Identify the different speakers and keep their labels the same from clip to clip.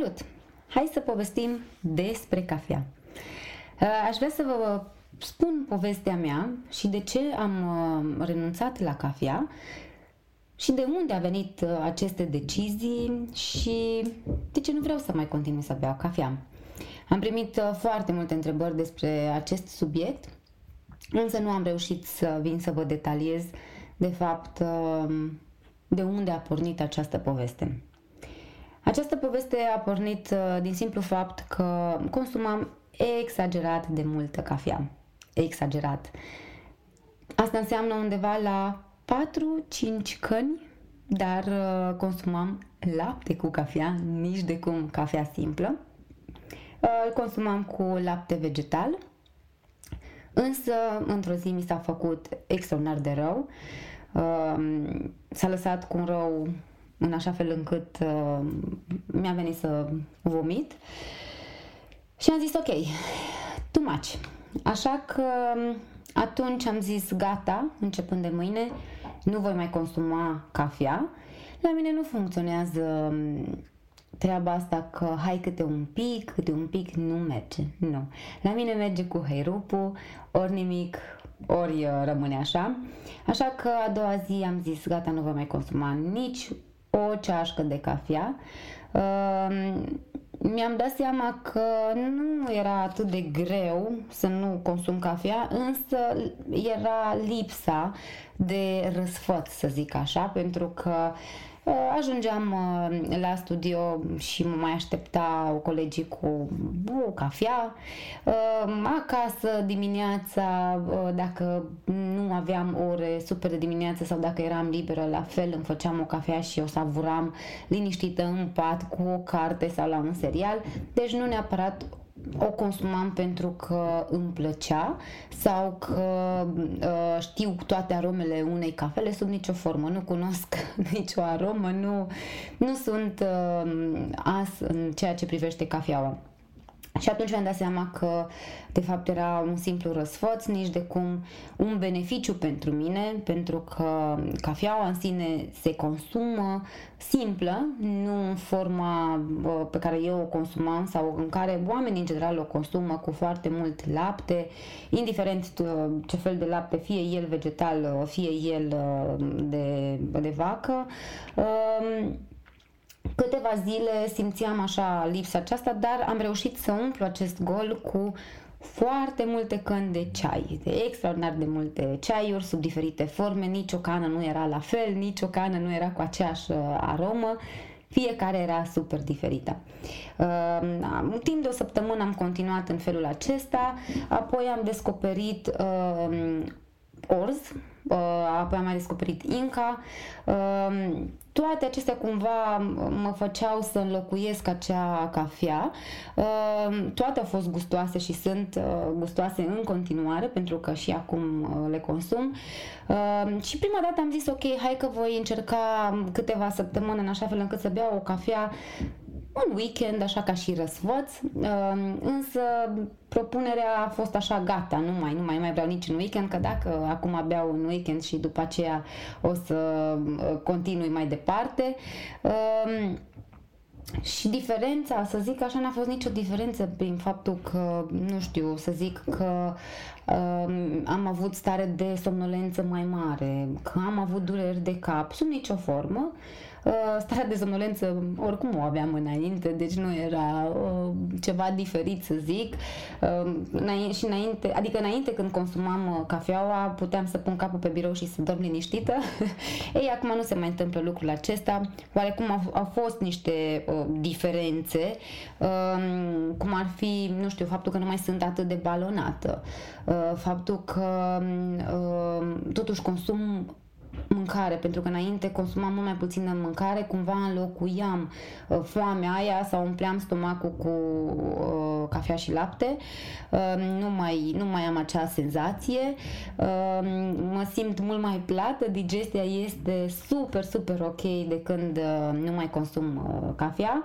Speaker 1: Salut! Hai să povestim despre cafea. Uh, aș vrea să vă spun povestea mea și de ce am uh, renunțat la cafea și de unde a venit uh, aceste decizii și de ce nu vreau să mai continui să beau cafea. Am primit foarte multe întrebări despre acest subiect, însă nu am reușit să vin să vă detaliez de fapt de unde a pornit această poveste. Această poveste a pornit uh, din simplu fapt că consumam exagerat de multă cafea. Exagerat. Asta înseamnă undeva la 4-5 căni, dar uh, consumam lapte cu cafea, nici de cum cafea simplă. Uh, îl consumam cu lapte vegetal, însă într-o zi mi s-a făcut extraordinar de rău. S-a lăsat cu un rău în așa fel încât uh, mi-a venit să vomit. Și am zis, ok, too much. Așa că um, atunci am zis, gata, începând de mâine, nu voi mai consuma cafea. La mine nu funcționează um, treaba asta că hai câte un pic, câte un pic, nu merge. Nu. La mine merge cu heirupul, ori nimic, ori uh, rămâne așa. Așa că a doua zi am zis, gata, nu voi mai consuma nici o ceașcă de cafea. Uh, mi-am dat seama că nu era atât de greu să nu consum cafea, însă era lipsa de răsfăț, să zic așa, pentru că uh, ajungeam uh, la studio și mă mai aștepta colegii cu o cafea. Uh, acasă dimineața, dacă nu aveam ore super de dimineață sau dacă eram liberă, la fel îmi făceam o cafea și o savuram liniștită în pat cu o carte sau la un serial. Deci nu neapărat o consumam pentru că îmi plăcea sau că uh, știu toate aromele unei cafele sub nicio formă. Nu cunosc nicio aromă, nu, nu sunt uh, as în ceea ce privește cafeaua. Și atunci mi-am dat seama că de fapt era un simplu răsfăț, nici de cum un beneficiu pentru mine, pentru că cafeaua în sine se consumă simplă, nu în forma pe care eu o consumam sau în care oamenii în general o consumă cu foarte mult lapte, indiferent ce fel de lapte, fie el vegetal, fie el de, de vacă. Câteva zile simțeam așa lipsa aceasta, dar am reușit să umplu acest gol cu foarte multe căni de ceai, de extraordinar de multe ceaiuri sub diferite forme, nici o cană nu era la fel, nici o cană nu era cu aceeași uh, aromă, fiecare era super diferită. Uh, timp de o săptămână am continuat în felul acesta, apoi am descoperit uh, orz, uh, apoi am mai descoperit Inca. Uh, toate acestea cumva mă făceau să înlocuiesc acea cafea. Uh, toate au fost gustoase și sunt gustoase în continuare pentru că și acum le consum. Și prima dată am zis ok, hai că voi încerca câteva săptămâni în așa fel încât să beau o cafea un weekend, așa ca și răsvăț, um, însă propunerea a fost așa gata, nu mai, nu mai, mai vreau nici în weekend, că dacă acum beau un weekend și după aceea o să uh, continui mai departe. Um, și diferența, să zic așa, n-a fost nicio diferență prin faptul că, nu știu, să zic că um, am avut stare de somnolență mai mare, că am avut dureri de cap, sub nicio formă. Uh, starea de somnolență oricum o aveam înainte, deci nu era uh, ceva diferit să zic. Uh, și înainte, adică înainte când consumam cafeaua, puteam să pun capul pe birou și să dorm liniștită. Ei, acum nu se mai întâmplă lucrul acesta. Oarecum au, au fost niște diferențe, um, cum ar fi, nu știu, faptul că nu mai sunt atât de balonată, faptul că um, totuși consum mâncare, pentru că înainte consumam mult mai puțină mâncare, cumva înlocuiam uh, foamea aia sau umpleam stomacul cu uh, cafea și lapte. Uh, nu, mai, nu mai am acea senzație. Uh, mă simt mult mai plată, digestia este super, super ok de când uh, nu mai consum uh, cafea.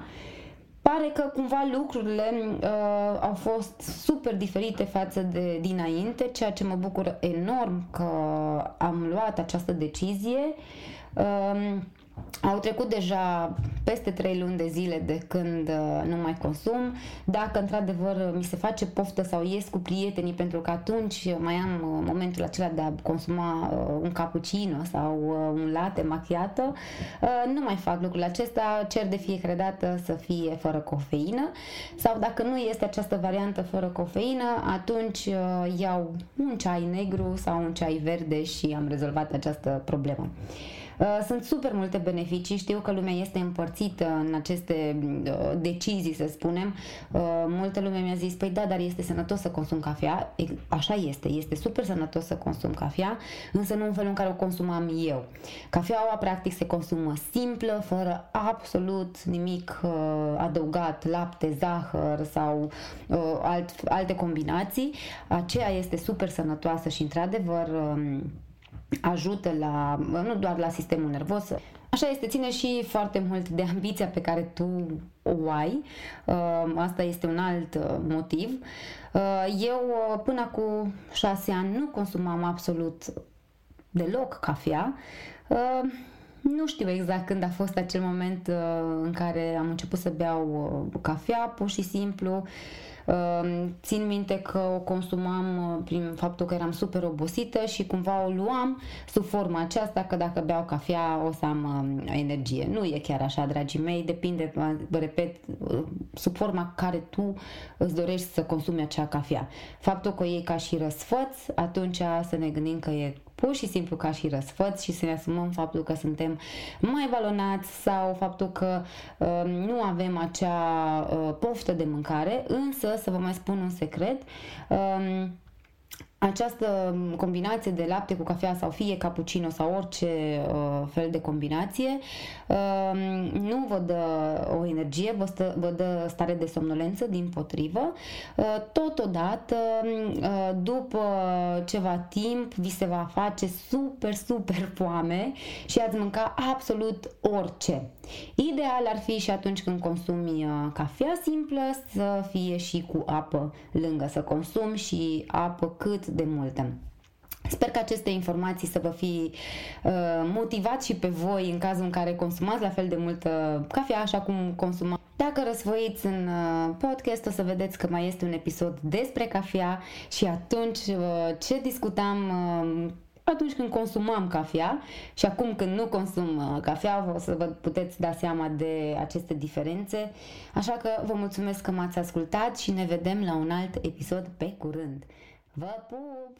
Speaker 1: Pare că cumva lucrurile uh, au fost super diferite față de dinainte, ceea ce mă bucură enorm că am luat această decizie. Uh, au trecut deja peste 3 luni de zile de când uh, nu mai consum. Dacă într-adevăr mi se face poftă sau ies cu prietenii pentru că atunci mai am uh, momentul acela de a consuma uh, un cappuccino sau un latte macchiato, nu mai fac lucrul acesta, cer de fiecare dată să fie fără cofeină sau dacă nu este această variantă fără cofeină, atunci iau un ceai negru sau un ceai verde și am rezolvat această problemă. Uh, sunt super multe beneficii, știu că lumea este împărțită în aceste uh, decizii, să spunem. Uh, multă lume mi-a zis, păi da, dar este sănătos să consum cafea. Așa este, este super sănătos să consum cafea, însă nu în felul în care o consumam eu. Cafeaua practic se consumă simplă, fără absolut nimic adăugat, lapte, zahăr sau alt, alte combinații. Aceea este super sănătoasă și într-adevăr um, ajută la, nu doar la sistemul nervos, Așa este, ține și foarte mult de ambiția pe care tu o ai. Uh, asta este un alt uh, motiv. Uh, eu până cu șase ani nu consumam absolut deloc cafea. Nu știu exact când a fost acel moment în care am început să beau cafea, pur și simplu. Ehm, țin minte că o consumam uh, prin faptul că eram super obosită și cumva o luam sub forma aceasta că dacă beau cafea o să am um, energie. Nu e chiar așa, dragii mei, depinde, vă repet, uh, sub forma care tu îți dorești să consumi acea cafea. Faptul că o iei ca și răsfăț, atunci să ne gândim că e pur și simplu ca și răsfăț și să ne asumăm faptul că suntem mai balonați sau faptul că uh, nu avem acea uh, poftă de mâncare, însă să vă mai spun un secret, uh, această combinație de lapte cu cafea sau fie cappuccino sau orice uh, fel de combinație uh, nu vă dă o energie, vă, stă, vă dă stare de somnolență din potrivă. Uh, totodată, uh, după ceva timp, vi se va face super, super foame și ați mânca absolut orice. Ideal ar fi și atunci când consumi uh, cafea simplă să fie și cu apă lângă, să consumi și apă cât de multă. Sper că aceste informații să vă fi uh, motivat și pe voi în cazul în care consumați la fel de multă cafea așa cum consumați. Dacă răsfoiți în uh, podcast o să vedeți că mai este un episod despre cafea și atunci uh, ce discutam uh, atunci când consumam cafea și acum când nu consum uh, cafea o să vă puteți da seama de aceste diferențe. Așa că vă mulțumesc că m-ați ascultat și ne vedem la un alt episod pe curând. Vai pro.